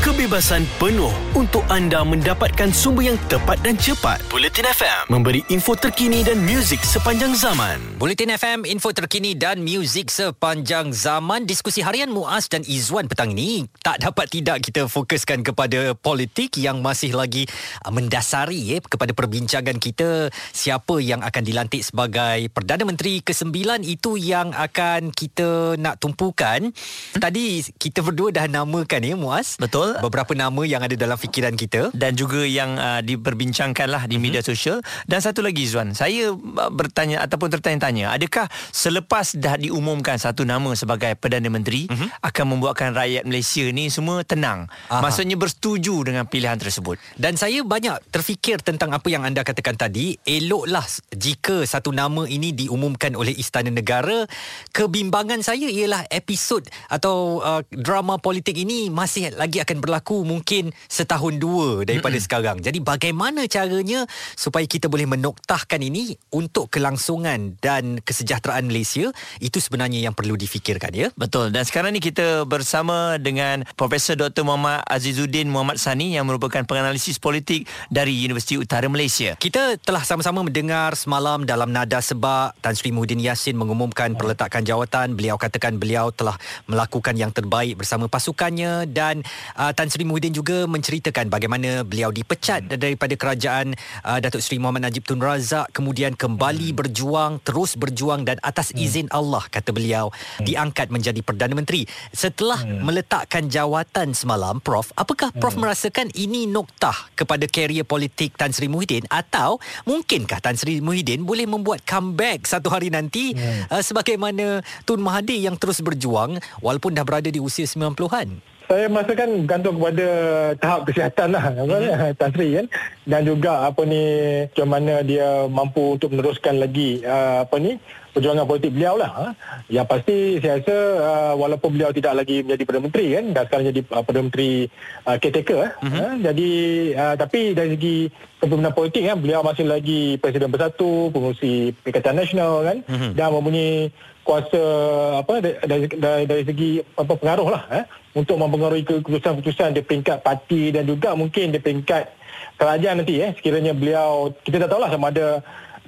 kebebasan penuh untuk anda mendapatkan sumber yang tepat dan cepat. Bulletin FM memberi info terkini dan muzik sepanjang zaman. Bulletin FM, info terkini dan muzik sepanjang zaman. Diskusi harian Muaz dan Izwan petang ini tak dapat tidak kita fokuskan kepada politik yang masih lagi uh, mendasari eh, kepada perbincangan kita siapa yang akan dilantik sebagai Perdana Menteri ke-9 itu yang akan kita nak tumpukan. Tadi kita berdua dah namakan ya Muaz. Betul. Beberapa nama yang ada dalam fikiran kita. dan juga yang uh, diperbincangkan lah di Mhm. media sosial dan satu lagi Zuan saya uh, bertanya ataupun tertanya-tanya adakah selepas dah diumumkan satu nama sebagai Perdana Menteri akan membuatkan rakyat Malaysia ni semua tenang Mhm. Aha. maksudnya bersetuju dengan pilihan tersebut Dan saya banyak terfikir tentang apa yang anda katakan tadi. Eloklah jika satu nama ini diumumkan oleh Istana Negara. Kebimbangan saya ialah episod atau uh, drama politik ini masih lagi akan berlaku mungkin setahun dua daripada mm-hmm. sekarang. Jadi bagaimana caranya supaya kita boleh menoktahkan ini untuk kelangsungan dan kesejahteraan Malaysia itu sebenarnya yang perlu difikirkan ya. Betul dan sekarang ni kita bersama dengan Profesor Dr. Muhammad Azizuddin Muhammad Sani yang merupakan penganalisis politik dari Universiti Utara Malaysia. Kita telah sama-sama mendengar semalam dalam nada sebab Tan Sri Muhyiddin Yassin mengumumkan perletakan jawatan. Beliau katakan beliau telah melakukan yang terbaik bersama pasukannya dan uh, Tan Sri Muhyiddin juga menceritakan bagaimana beliau dipecat daripada kerajaan uh, Datuk Seri Muhammad Najib Tun Razak kemudian kembali berjuang, terus berjuang dan atas izin Allah kata beliau diangkat menjadi Perdana Menteri. Setelah meletakkan jawatan semalam Prof, apakah Prof merasakan ini noktah kepada karier politik Tan Sri Muhyiddin? Atau mungkinkah Tan Sri Muhyiddin boleh membuat comeback satu hari nanti hmm. uh, sebagaimana Tun Mahathir yang terus berjuang walaupun dah berada di usia 90-an? Saya merasakan bergantung kepada tahap kesihatan lah mm-hmm. Tan Sri kan dan juga apa ni macam mana dia mampu untuk meneruskan lagi uh, apa ni perjuangan politik beliau lah ha. yang pasti saya rasa uh, walaupun beliau tidak lagi menjadi Perdana Menteri kan dan sekarang jadi uh, Perdana Menteri uh, caretaker mm-hmm. ha. jadi uh, tapi dari segi kepimpinan politik kan beliau masih lagi Presiden Bersatu pengurusi Perikatan Nasional kan mm-hmm. dan mempunyai kuasa apa dari dari, dari, dari segi apa pengaruh lah eh, untuk mempengaruhi keputusan-keputusan di peringkat parti dan juga mungkin di peringkat kerajaan nanti eh sekiranya beliau kita tak tahulah sama ada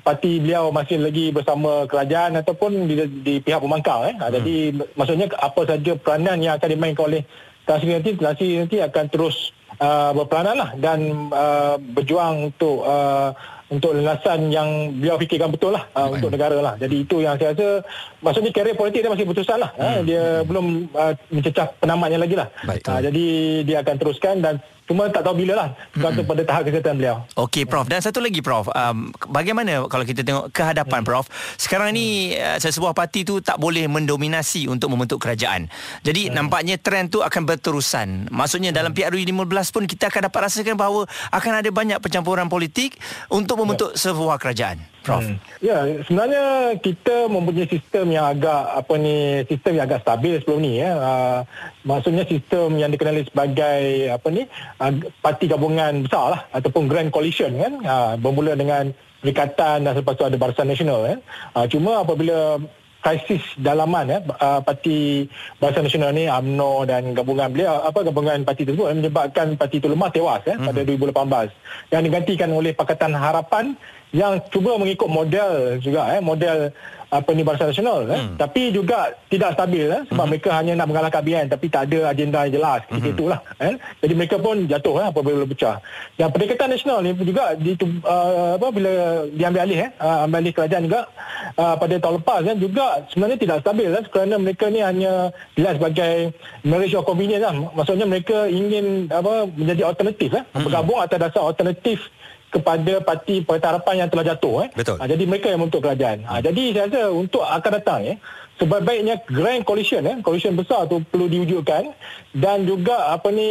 parti beliau masih lagi bersama kerajaan ataupun di, di pihak pemangkang eh. Hmm. Jadi maksudnya apa saja peranan yang akan dimainkan oleh Tan nanti Tan nanti akan terus uh, berperanan lah dan uh, berjuang untuk uh, untuk lelasan yang beliau fikirkan betul lah uh, untuk negara lah. Jadi itu yang saya rasa maksudnya karier politik dia masih berterusan lah. Hmm. Uh, dia belum uh, mencecah penamatnya lagi lah. Uh, jadi dia akan teruskan dan cuma tak tahu bila lah bergantung pada tahap kesihatan beliau. Okey Prof dan satu lagi Prof um, bagaimana kalau kita tengok kehadapan hmm. Prof sekarang ni uh, sebuah parti tu tak boleh mendominasi untuk membentuk kerajaan jadi hmm. nampaknya trend tu akan berterusan maksudnya dalam PRU 15 pun kita akan dapat rasakan bahawa akan ada banyak pencampuran politik untuk membentuk ya. sebuah kerajaan Prof. Hmm. ya sebenarnya kita mempunyai sistem yang agak apa ni sistem yang agak stabil sebelum ni ya. Uh, maksudnya sistem yang dikenali sebagai apa ni uh, parti gabungan besar lah ataupun grand coalition kan. Uh, bermula dengan Perikatan dan selepas tu ada Barisan Nasional kan. Uh, cuma apabila krisis dalaman ya uh, parti Barisan Nasional ni AMNO dan gabungan beliau apa gabungan parti tersebut menyebabkan parti itu lemah tewas ya mm-hmm. pada 2018 yang digantikan oleh Pakatan Harapan yang cuba mengikut model juga eh model apa ni Barisan Nasional eh. Hmm. tapi juga tidak stabil eh, sebab hmm. mereka hanya nak mengalahkan BN tapi tak ada agenda yang jelas ketika hmm. itulah eh. jadi mereka pun jatuh eh, apabila pecah dan Perikatan Nasional ni juga di, uh, apa bila diambil alih eh, uh, ambil alih kerajaan juga uh, pada tahun lepas kan juga sebenarnya tidak stabil eh, kerana mereka ni hanya dilihat sebagai marriage of convenience lah. maksudnya mereka ingin apa menjadi alternatif eh, hmm. bergabung atas dasar alternatif kepada parti Parti Harapan yang telah jatuh eh. Betul. Ha, jadi mereka yang membentuk kerajaan. Ha, jadi saya rasa untuk akan datang eh sebaik-baiknya grand coalition eh coalition besar tu perlu diwujudkan dan juga apa ni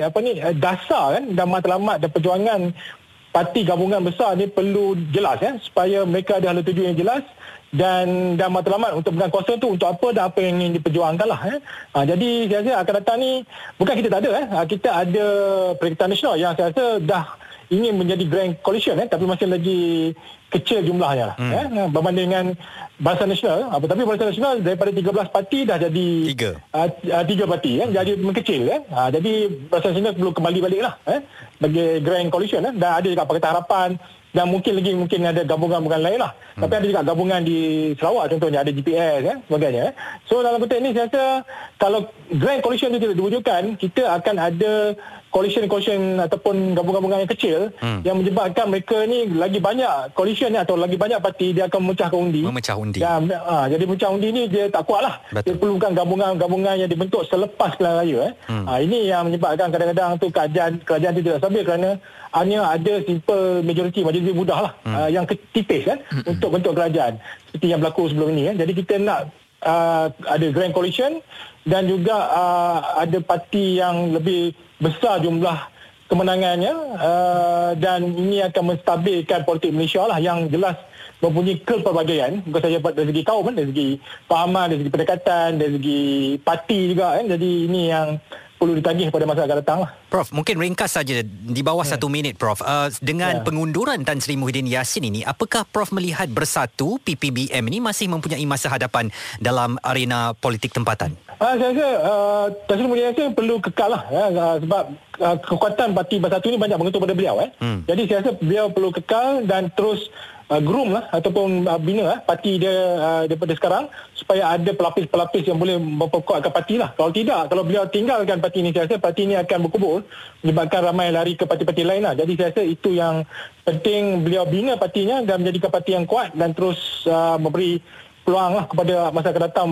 apa ni dasar kan dan matlamat dan perjuangan parti gabungan besar ni perlu jelas eh supaya mereka ada hala tuju yang jelas dan dan matlamat untuk pegang kuasa tu untuk apa dan apa yang ingin diperjuangkan lah eh. Ha, jadi saya rasa akan datang ni bukan kita tak ada eh ha, kita ada Perikatan Nasional yang saya rasa dah ingin menjadi grand coalition eh tapi masih lagi kecil jumlahnya hmm. eh berbanding dengan Barisan Nasional apa tapi Barisan Nasional daripada 13 parti dah jadi Tiga. uh, uh, tiga parti kan jadi mengecil kan uh, jadi Barisan Nasional perlu kembali balik lah eh bagi Grand Coalition eh dan ada juga Pakatan Harapan dan mungkin lagi mungkin ada gabungan-gabungan lain lah hmm. tapi ada juga gabungan di Sarawak contohnya ada GPS kan sebagainya eh. so dalam konteks ni saya rasa kalau Grand Coalition itu tidak diwujudkan kita akan ada coalition-coalition ataupun gabungan-gabungan yang kecil hmm. yang menyebabkan mereka ni lagi banyak coalition ni atau lagi banyak parti dia akan memecahkan undi. Memecah undi. Dan, ha, jadi memecah undi ni dia tak kuat lah. Betul. Dia perlukan gabungan-gabungan yang dibentuk selepas pilihan raya. Eh. Hmm. Ha, ini yang menyebabkan kadang-kadang tu kerajaan kerajaan tu tidak stabil kerana hanya ada simple majority majority mudah lah hmm. uh, yang tipis kan hmm. untuk bentuk kerajaan seperti yang berlaku sebelum ini kan. Jadi kita nak uh, ada grand coalition dan juga uh, ada parti yang lebih besar jumlah kemenangannya uh, dan ini akan menstabilkan politik Malaysia lah yang jelas mempunyai kepelbagaian bukan saja dari segi kaum kan dari segi fahaman dari segi pendekatan dari segi parti juga kan. Jadi ini yang perlu ditagih pada masa akan datang lah. Prof, mungkin ringkas saja di bawah yeah. satu minit Prof. Uh, dengan yeah. pengunduran Tan Sri Muhyiddin Yassin ini, apakah Prof melihat bersatu PPBM ini masih mempunyai masa hadapan dalam arena politik tempatan? Uh, saya rasa uh, Tan Sri Muhyiddin Yassin perlu kekal lah ya, uh, sebab uh, kekuatan parti bersatu ini banyak bergantung pada beliau. Eh. Hmm. Jadi saya rasa beliau perlu kekal dan terus uh, groom lah ataupun uh, bina lah parti dia uh, daripada sekarang supaya ada pelapis-pelapis yang boleh memperkuatkan parti lah. Kalau tidak, kalau beliau tinggalkan parti ini, saya rasa parti ini akan berkubur menyebabkan ramai lari ke parti-parti lain lah. Jadi saya rasa itu yang penting beliau bina partinya dan menjadikan parti yang kuat dan terus uh, memberi peluang lah kepada masa akan datang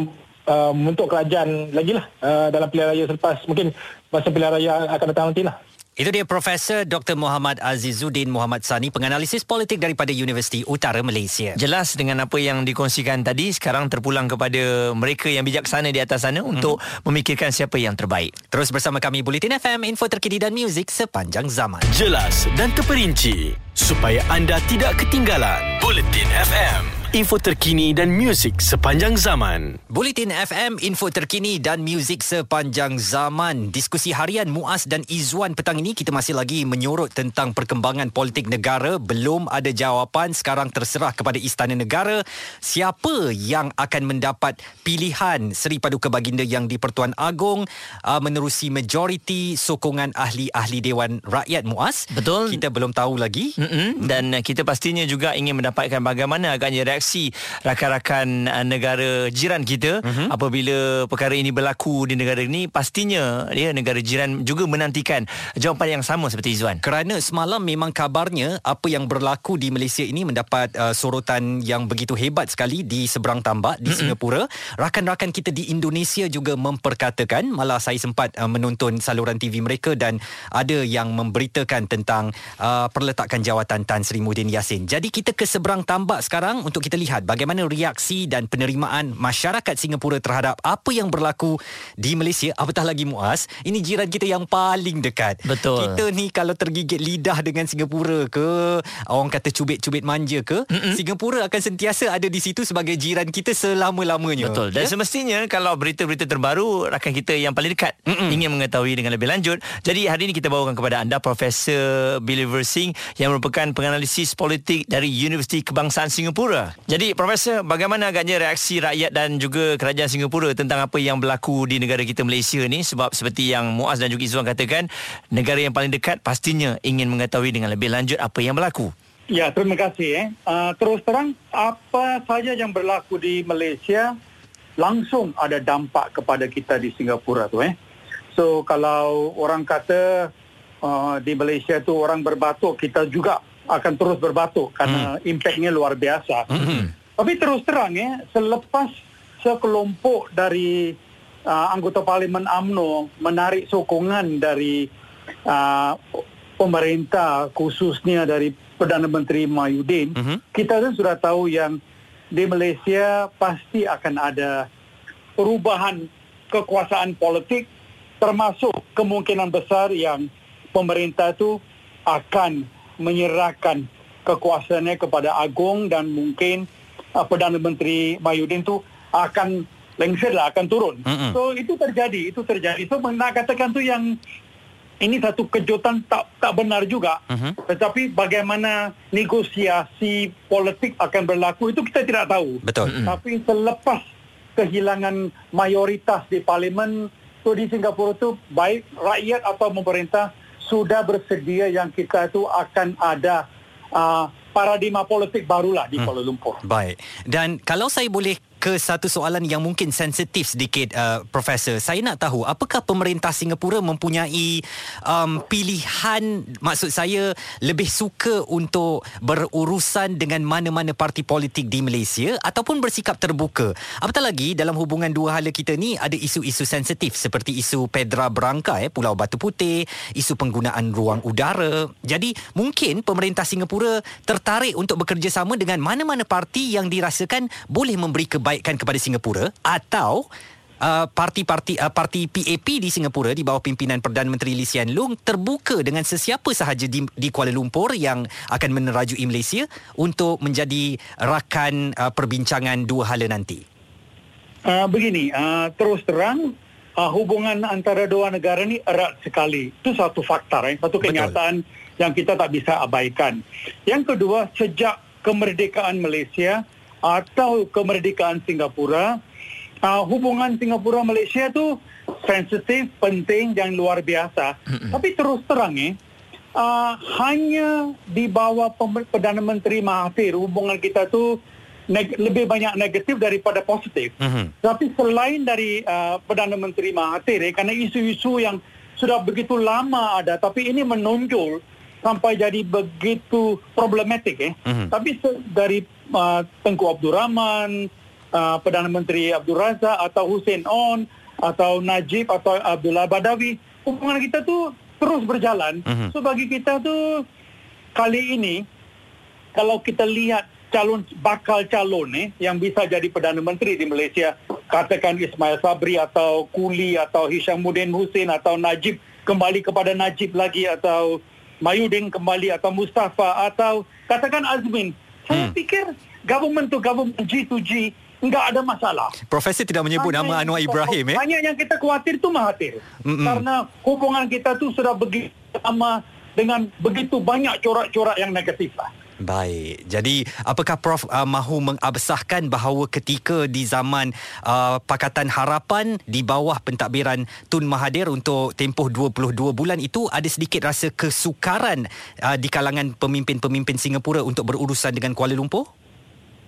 uh, untuk kerajaan lagi lah uh, dalam pilihan raya selepas mungkin masa pilihan raya akan datang nanti lah. Itu dia Profesor Dr. Muhammad Azizuddin Muhammad Sani, penganalisis politik daripada Universiti Utara Malaysia. Jelas dengan apa yang dikongsikan tadi, sekarang terpulang kepada mereka yang bijaksana di atas sana hmm. untuk memikirkan siapa yang terbaik. Terus bersama kami Bulletin FM, info terkini dan muzik sepanjang zaman. Jelas dan terperinci supaya anda tidak ketinggalan. Bulletin FM info terkini dan muzik sepanjang zaman. Bulletin FM, info terkini dan muzik sepanjang zaman. Diskusi harian Muaz dan Izwan petang ini kita masih lagi menyorot tentang perkembangan politik negara. Belum ada jawapan, sekarang terserah kepada Istana Negara siapa yang akan mendapat pilihan Seri Paduka Baginda yang di Pertuan Agong uh, menerusi majoriti sokongan ahli-ahli Dewan Rakyat Muaz. Betul. Kita belum tahu lagi. Mm-mm. Dan kita pastinya juga ingin mendapatkan bagaimana agaknya reaksi reaksi rakan-rakan uh, negara jiran kita uh-huh. apabila perkara ini berlaku di negara ini pastinya ya negara jiran juga menantikan jawapan yang sama seperti Izwan. Kerana semalam memang kabarnya apa yang berlaku di Malaysia ini mendapat uh, sorotan yang begitu hebat sekali di seberang tambak di uh-huh. Singapura. Rakan-rakan kita di Indonesia juga memperkatakan malah saya sempat uh, menonton saluran TV mereka dan ada yang memberitakan tentang uh, perletakan jawatan Tan Sri Muhyiddin Yassin. Jadi kita ke seberang tambak sekarang untuk kita lihat bagaimana reaksi dan penerimaan masyarakat Singapura terhadap apa yang berlaku di Malaysia. Apatah lagi Muaz ini jiran kita yang paling dekat. Betul. Kita ni kalau tergigit lidah dengan Singapura ke orang kata cubit-cubit manja ke Mm-mm. Singapura akan sentiasa ada di situ sebagai jiran kita selama-lamanya. Betul. Dan ya? semestinya kalau berita-berita terbaru rakan kita yang paling dekat Mm-mm. ingin mengetahui dengan lebih lanjut. Jadi hari ini kita bawakan kepada anda Profesor Billy Versing yang merupakan penganalisis politik dari Universiti Kebangsaan Singapura jadi Profesor, bagaimana agaknya reaksi rakyat dan juga kerajaan Singapura tentang apa yang berlaku di negara kita Malaysia ni? Sebab seperti yang Muaz dan juga Izzuan katakan, negara yang paling dekat pastinya ingin mengetahui dengan lebih lanjut apa yang berlaku. Ya, terima kasih. Eh. Uh, terus terang, apa saja yang berlaku di Malaysia langsung ada dampak kepada kita di Singapura tu. Eh. So, kalau orang kata uh, di Malaysia tu orang berbatuk, kita juga akan terus berbatuk karena hmm. impaknya luar biasa. Hmm. Tapi terus terang ya, selepas sekelompok dari uh, anggota parlimen AMNO menarik sokongan dari uh, pemerintah khususnya dari Perdana Menteri Mahyudin, hmm. kita kan sudah tahu yang di Malaysia pasti akan ada perubahan kekuasaan politik termasuk kemungkinan besar yang pemerintah itu akan menyerahkan kekuasaannya kepada Agong dan mungkin uh, Perdana Menteri Mayudin tu akan lengser lah, akan turun. Mm-hmm. So itu terjadi, itu terjadi. So nak katakan tu yang ini satu kejutan tak tak benar juga. Uh-huh. Tetapi bagaimana negosiasi politik akan berlaku itu kita tidak tahu. Betul. Uh-huh. Tapi selepas kehilangan mayoritas di parlimen tu di Singapura tu baik rakyat atau pemerintah sudah bersedia yang kita itu akan ada uh, paradigma politik barulah di hmm. Kuala Lumpur. Baik. Dan kalau saya boleh ke satu soalan yang mungkin sensitif sedikit uh, profesor? Saya nak tahu apakah pemerintah Singapura mempunyai um, pilihan maksud saya lebih suka untuk berurusan dengan mana-mana parti politik di Malaysia ataupun bersikap terbuka? Apatah lagi dalam hubungan dua hala kita ni ada isu-isu sensitif seperti isu Pedra Branca eh Pulau Batu Putih isu penggunaan ruang udara. Jadi mungkin pemerintah Singapura tertarik untuk bekerjasama dengan mana-mana parti yang dirasakan boleh memberi kebaikan kebaikan kepada Singapura atau uh, parti-parti uh, parti PAP di Singapura di bawah pimpinan Perdana Menteri Lee Hsien Loong terbuka dengan sesiapa sahaja di, di Kuala Lumpur yang akan menerajui Malaysia untuk menjadi rakan uh, perbincangan dua hala nanti. Uh, begini, uh, terus terang uh, hubungan antara dua negara ini erat sekali. Itu satu fakta, eh? satu kenyataan Betul. yang kita tak bisa abaikan. Yang kedua, sejak kemerdekaan Malaysia atau kemerdekaan Singapura, uh, hubungan Singapura Malaysia tu sensitif, penting dan luar biasa. Mm-hmm. Tapi terus terang eh, uh, hanya di bawah Perdana Menteri Mahathir hubungan kita tu neg- lebih banyak negatif daripada positif. Mm-hmm. Tapi selain dari uh, Perdana Menteri Mahathir eh, kerana isu-isu yang sudah begitu lama ada tapi ini menonjol sampai jadi begitu problematik eh. Mm-hmm. Tapi se- dari uh, Tengku Abdul Rahman, uh, Perdana Menteri Abdul Razak atau Hussein On atau Najib atau Abdullah Badawi, hubungan kita tu terus berjalan. Uh-huh. So bagi kita tu kali ini kalau kita lihat calon bakal calon eh yang bisa jadi perdana menteri di Malaysia katakan Ismail Sabri atau Kuli atau Hishamuddin Hussein atau Najib kembali kepada Najib lagi atau Mayudin kembali atau Mustafa atau katakan Azmin saya hmm. fikir government to government G to G enggak ada masalah. Profesor tidak menyebut hanya nama Anwar Ibrahim eh. Hanya yang kita khawatir tu Mahathir. Mm-mm. Karena hubungan kita tu sudah begitu lama dengan begitu banyak corak-corak yang negatif lah. Baik. Jadi apakah Prof uh, mahu mengabsahkan bahawa ketika di zaman uh, Pakatan Harapan di bawah pentadbiran Tun Mahathir untuk tempoh 22 bulan itu ada sedikit rasa kesukaran uh, di kalangan pemimpin-pemimpin Singapura untuk berurusan dengan Kuala Lumpur?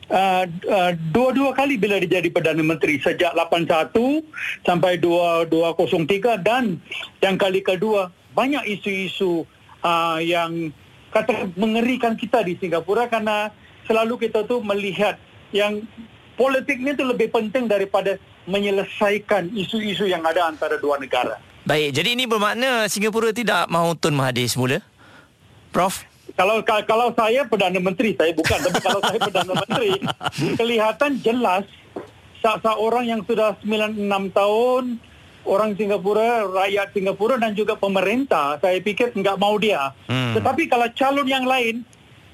Uh, uh, dua-dua kali bila dia jadi Perdana Menteri sejak 81 sampai 2203 dan yang kali kedua banyak isu-isu uh, yang kata mengerikan kita di Singapura karena selalu kita tu melihat yang politik ni tu lebih penting daripada menyelesaikan isu-isu yang ada antara dua negara. Baik, jadi ini bermakna Singapura tidak mahu Tun Mahathir semula? Prof? Kalau kalau saya Perdana Menteri, saya bukan. tapi kalau saya Perdana Menteri, kelihatan jelas seorang yang sudah 96 tahun, orang Singapura, rakyat Singapura dan juga pemerintah, saya pikir enggak mau dia. Hmm. Tetapi kalau calon yang lain,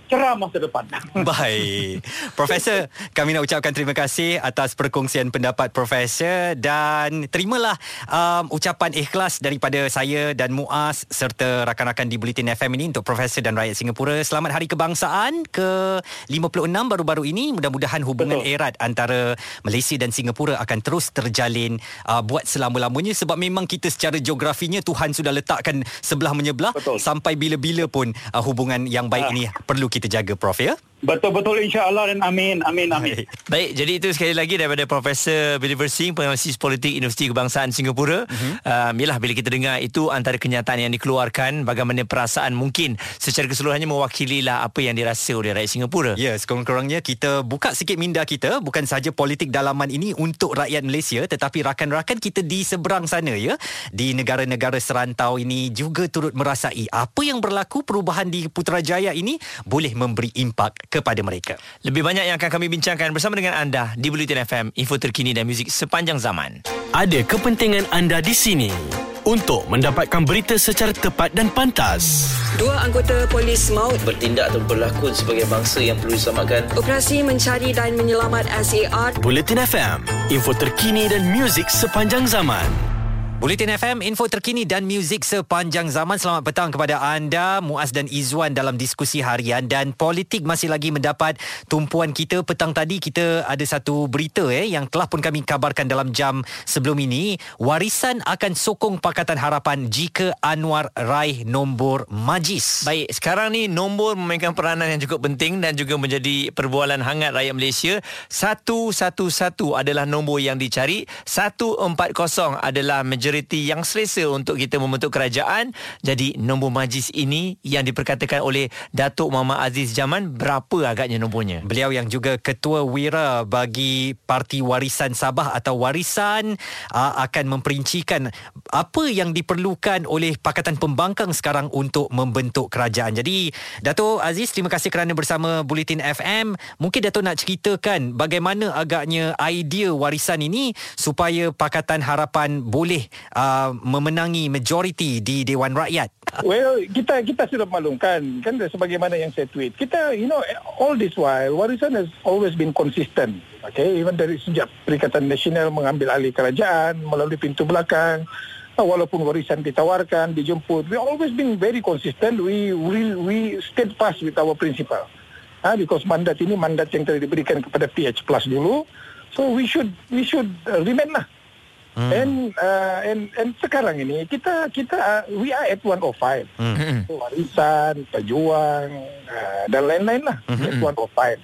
cerah masa depan. Baik. Profesor, kami nak ucapkan terima kasih atas perkongsian pendapat Profesor dan terimalah um, ucapan ikhlas daripada saya dan Muaz serta rakan-rakan di Bulletin FM ini untuk Profesor dan rakyat Singapura. Selamat Hari Kebangsaan ke-56 baru-baru ini. Mudah-mudahan hubungan Betul. erat antara Malaysia dan Singapura akan terus terjalin uh, buat selama-lamanya sebab memang kita secara geografinya Tuhan sudah letakkan sebelah menyebelah Betul. sampai bila-bila pun uh, hubungan yang baik ha. ini perlu kita jaga Prof ya. Betul-betul insya-Allah dan amin amin amin. Baik, jadi itu sekali lagi daripada Profesor Biliver Singh penganalisis politik Universiti Kebangsaan Singapura. Uh-huh. Um, yalah bila kita dengar itu antara kenyataan yang dikeluarkan bagaimana perasaan mungkin secara keseluruhannya mewakililah apa yang dirasa oleh rakyat Singapura. Ya, yes, sekurang-kurangnya kita buka sikit minda kita bukan saja politik dalaman ini untuk rakyat Malaysia tetapi rakan-rakan kita di seberang sana ya di negara-negara serantau ini juga turut merasai apa yang berlaku perubahan di Putrajaya ini boleh memberi impak kepada mereka. Lebih banyak yang akan kami bincangkan bersama dengan anda di Bulletin FM, info terkini dan muzik sepanjang zaman. Ada kepentingan anda di sini untuk mendapatkan berita secara tepat dan pantas. Dua anggota polis maut bertindak atau berlakon sebagai bangsa yang perlu diselamatkan. Operasi mencari dan menyelamat SAR. Bulletin FM, info terkini dan muzik sepanjang zaman. Bulletin FM, info terkini dan muzik sepanjang zaman. Selamat petang kepada anda, Muaz dan Izwan dalam diskusi harian dan politik masih lagi mendapat tumpuan kita. Petang tadi kita ada satu berita eh yang telah pun kami kabarkan dalam jam sebelum ini. Warisan akan sokong Pakatan Harapan jika Anwar raih nombor majis. Baik, sekarang ni nombor memainkan peranan yang cukup penting dan juga menjadi perbualan hangat rakyat Malaysia. 111 adalah nombor yang dicari, 140 adalah majoriti majoriti yang selesa untuk kita membentuk kerajaan. Jadi nombor majlis ini yang diperkatakan oleh Datuk Muhammad Aziz Zaman berapa agaknya nombornya? Beliau yang juga ketua wira bagi Parti Warisan Sabah atau Warisan akan memperincikan apa yang diperlukan oleh Pakatan Pembangkang sekarang untuk membentuk kerajaan. Jadi Datuk Aziz terima kasih kerana bersama Bulletin FM. Mungkin Datuk nak ceritakan bagaimana agaknya idea warisan ini supaya Pakatan Harapan boleh uh, memenangi majoriti di Dewan Rakyat? Well, kita kita sudah maklumkan kan sebagaimana yang saya tweet. Kita you know all this while Warisan has always been consistent. Okay, even dari sejak Perikatan Nasional mengambil alih kerajaan melalui pintu belakang uh, walaupun warisan ditawarkan, dijemput, we always been very consistent. We we we steadfast with our principle. Ah, because mandat ini mandat yang telah diberikan kepada PH Plus dulu. So we should we should uh, remain lah Hmm. And uh, and and sekarang ini kita kita uh, we are at 105. Hmm. So, warisan, pejuang uh, dan lain-lain lah hmm. at 105.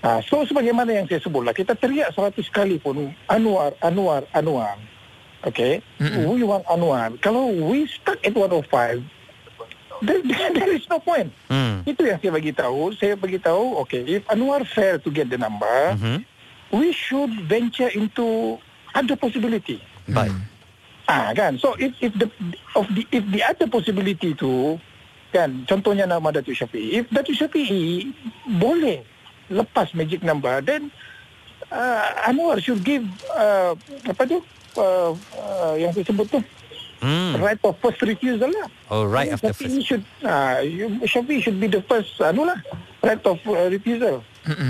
Uh, so sebagaimana yang saya sebutlah kita teriak seratus kali pun Anwar Anwar Anwar. Okay. Hmm. We want Anwar. Kalau we stuck at 105 there, there is no point. Hmm. Itu yang saya bagi tahu. Saya bagi tahu okay if Anwar fail to get the number hmm. we should venture into ada possibility. Baik. Ah kan. So if if the of the if the other possibility tu kan contohnya nama Datuk Syafiee. If Datuk Syafiee boleh lepas magic number then uh, Anwar should give uh, apa tu uh, uh, yang saya sebut tu Hmm. Right of first refusal lah. Oh, right of the first. Should, uh, Syafiee should be the first, anu lah, right of uh, refusal.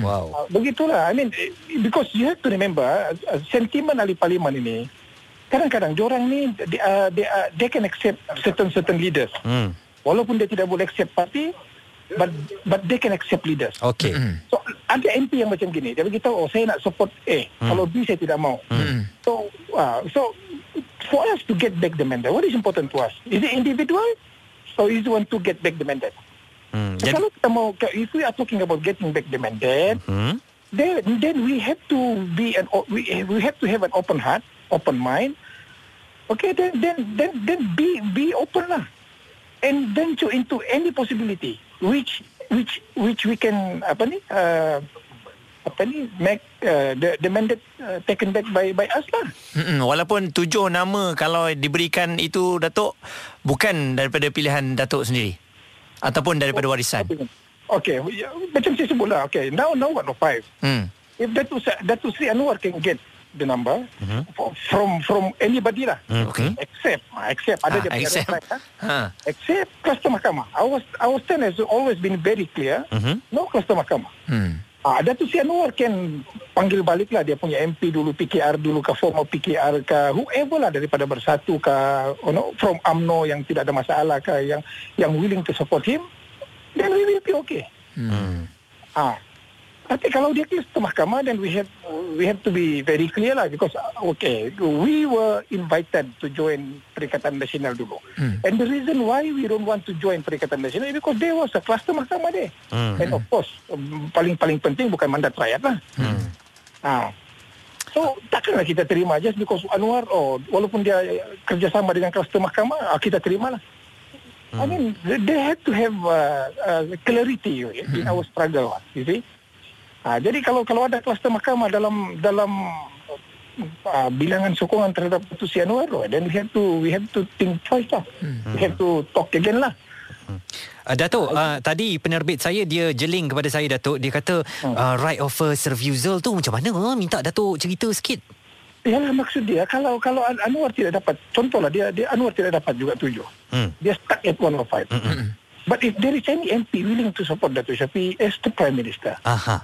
Wow. Uh, begitulah. I mean, because you have to remember, uh, sentimen ahli parlimen ini, kadang-kadang orang ni, they, uh, they, uh, they can accept certain certain leaders. Hmm. Walaupun dia tidak boleh accept parti, but but they can accept leaders. Okay. Mm. So ada MP yang macam gini, dia beritahu, oh saya nak support A, mm. kalau B saya tidak mau. Mm. So uh, so for us to get back the mandate, what is important to us? Is it individual or is it want to get back the mandate? Hmm, so kalau kita mau, if we are talking about getting back the mandate, hmm. then then we have to be an we we have to have an open heart, open mind. Okay, then then then then be be open lah, and then to into any possibility which which which we can apa ni uh, apa ni make uh, the the mandate uh, taken back by by us lah. Mm-mm, walaupun tujuh nama kalau diberikan itu datuk bukan daripada pilihan datuk sendiri ataupun daripada warisan. Okay, ya, macam saya sebutlah. Okay, now now what no five. Hmm. If Datuk Datuk Sri Anwar can get the number mm-hmm. from from anybody lah. Mm, okay. Except except ada ah, dia except. Right, ha? ha. Except cluster mahkamah. Our our stand has always been very clear. Mm-hmm. No cluster mahkamah. Hmm. Ah, Datuk Sri Anwar kan panggil balik lah dia punya MP dulu, PKR dulu ke former PKR ke whoever lah daripada bersatu ke you know, from AMNO yang tidak ada masalah ke yang yang willing to support him, then we will be okay. Hmm. Ah, tapi kalau dia kes ke mahkamah then we have we have to be very clear lah because okay we were invited to join Perikatan Nasional dulu. Hmm. And the reason why we don't want to join Perikatan Nasional is because there was a cluster mahkamah there. Hmm. And of course paling-paling penting bukan mandat rakyat lah. Hmm. Ah. So takkanlah kita terima just because Anwar oh walaupun dia kerjasama dengan kluster mahkamah ah, kita terima lah. Hmm. I mean they have to have uh, uh, clarity in hmm. our struggle you see. Ha, jadi kalau kalau ada kluster mahkamah dalam dalam uh, bilangan sokongan terhadap Sri Anwar, then we have to we have to think twice lah. Hmm. We have to talk again lah. Uh, Datuk, uh, tadi penerbit saya dia jeling kepada saya Datuk, dia kata hmm. uh, right of first refusal tu macam mana? Uh, minta Datuk cerita sikit. Yalah maksud dia kalau kalau Anwar tidak dapat contohlah dia dia Anwar tidak dapat juga tujuh. Hmm. Dia stuck at 105. Hmm. hmm. But if there is any MP willing to support Datuk Syafi as the Prime Minister. Aha.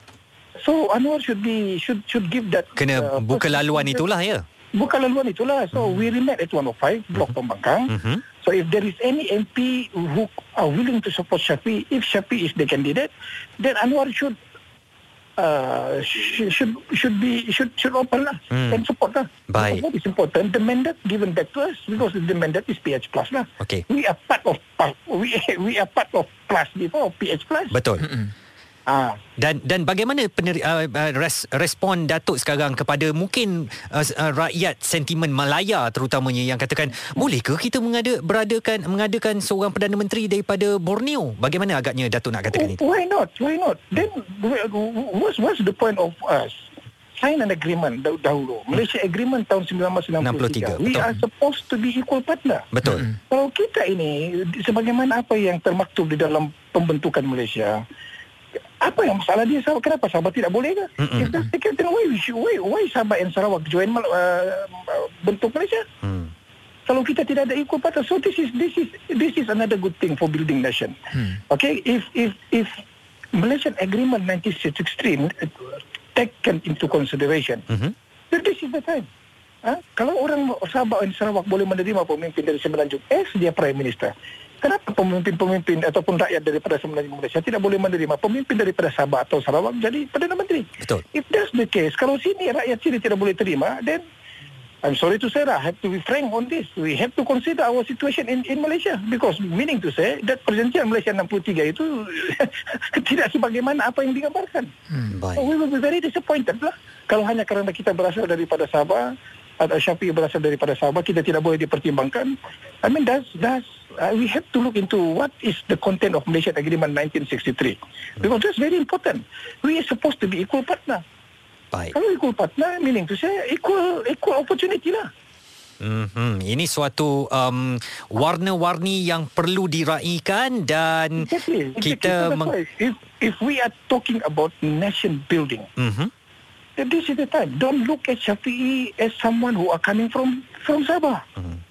So Anwar should be should should give that kena uh, buka laluan itulah ya. Bukan laluan itulah. So we remet at 105 Blok Pembangkang. Mhm. So if there is any MP who are willing to support Shafi, if Shafi is the candidate, then Anwar should uh, sh- should should be should should open lah Hmm. and support lah. Baik. What is important? The mandate given back to us because the mandate is PH plus lah. Okey. We are part of we we are part of plus before PH plus. Betul. Ah. Dan dan bagaimana peneri, uh, uh, res, respon Datuk sekarang kepada mungkin uh, uh, rakyat sentimen Malaya terutamanya yang katakan bolehkah kita mengada beradakan mengadakan seorang perdana menteri daripada Borneo? Bagaimana agaknya Datuk nak katakan itu? Why not? Why not? Then what's what's the point of us? Sign an agreement dah- dahulu. Malaysia Agreement tahun 1963. 63, We betul. are supposed to be equal partner. Betul. Kalau kita ini sebagaimana apa yang termaktub di dalam pembentukan Malaysia, apa yang masalah dia Sabah? Kenapa Sabah tidak boleh ke? Mm-mm. If that's the case, then why, why, why Sabah and Sarawak join uh, bentuk Malaysia? Hmm. Kalau kita tidak ada equal partner, so this is this is this is another good thing for building nation. Okay, if if if Malaysian Agreement 1963 uh, taken into consideration, Mhm. then this is the time. Ha? Kalau orang Sabah dan Sarawak boleh menerima pemimpin dari Semenanjung as dia Prime Minister, kenapa pemimpin-pemimpin ataupun rakyat daripada Semenanjung Malaysia tidak boleh menerima pemimpin daripada Sabah atau Sarawak jadi Perdana Menteri? Betul. If that's the case, kalau sini rakyat sini tidak boleh terima, then I'm sorry to say that I have to be frank on this. We have to consider our situation in, in Malaysia because meaning to say that perjanjian Malaysia 63 itu tidak sebagaimana apa yang digambarkan. Hmm, So baik. we will be very disappointed lah. Kalau hanya kerana kita berasal daripada Sabah Syafiq berasal daripada Sabah, kita tidak boleh dipertimbangkan. I mean, that's, that's, uh, we have to look into what is the content of Malaysian Agreement 1963. Because that's very important. We are supposed to be equal partner. Baik. Kalau equal partner, meaning to say equal equal opportunity lah. Hmm, ini suatu um, warna-warni yang perlu diraikan dan Exactly. kita That's meng- if, if we are talking about nation building, Mhm. Then this is the time. Don't look at Shafi'i as someone who are coming from from Sabah.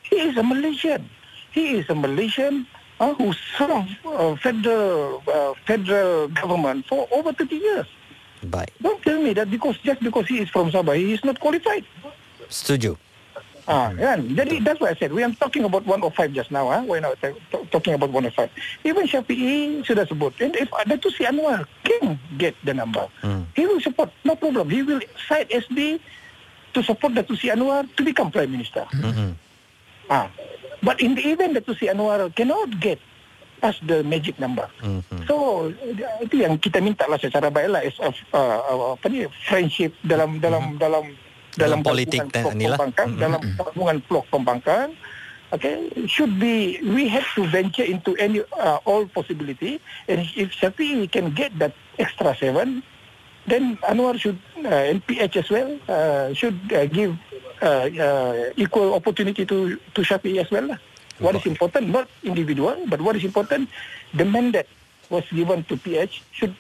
He is a Malaysian. He is a Malaysian uh, who served uh, federal uh, federal government for over 30 years. Baik. Don't tell me that because just because he is from Sabah, he is not qualified. Setuju. Ah, kan? Jadi that's what I said. We are talking about 105 just now. Ah, We're not t- t- talking about 105. Even Shafi'i sudah sebut. And if Datuk Si Anwar can get the number, Hmm. he will support. No problem. He will cite SB to support Datuk Si Anwar to become Prime Minister. Mhm. Ah, But in the event Datuk Si Anwar cannot get past the magic number. Mhm. So itu yang kita minta lah secara baiklah as of uh, apa ni friendship dalam dalam dalam Dalam politik dan inilah. pembangkang Mhm. dalam gabungan blok pembangkang okay should be we have to venture into any uh, all possibility and if Shafi'i can get that extra seven then Anwar should uh, NPH as well uh, should uh, give uh, uh, equal opportunity to to Shafi'i as well lah. What is important not individual but what is important the mandate was given to PH should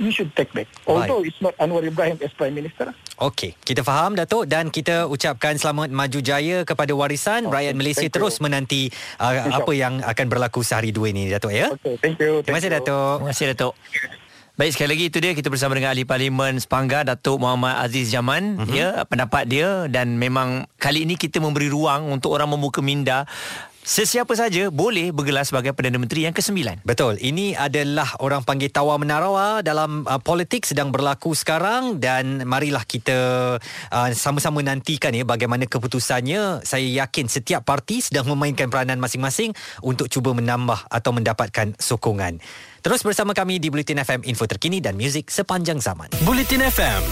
we should take back although it's not Anwar Ibrahim as Prime Minister. Okey, kita faham Datuk dan kita ucapkan selamat maju jaya kepada warisan Oh, rakyat Malaysia thank you. terus menanti uh, apa yang akan berlaku sehari dua ini Datuk ya. Okay, thank you. Terima kasih thank you. Datuk. Terima kasih Datuk. Baik sekali lagi itu dia kita bersama dengan ahli parlimen Sepanggar Datuk Muhammad Aziz Jaman uh-huh. ya pendapat dia dan memang kali ini kita memberi ruang untuk orang membuka minda sesiapa saja boleh bergelar sebagai Perdana Menteri yang ke-9. Betul. Ini adalah orang panggil tawar menarawa dalam uh, politik sedang berlaku sekarang dan marilah kita uh, sama-sama nantikan ya bagaimana keputusannya. Saya yakin setiap parti sedang memainkan peranan masing-masing untuk cuba menambah atau mendapatkan sokongan. Terus bersama kami di Bulletin FM info terkini dan muzik sepanjang zaman. Bulletin FM,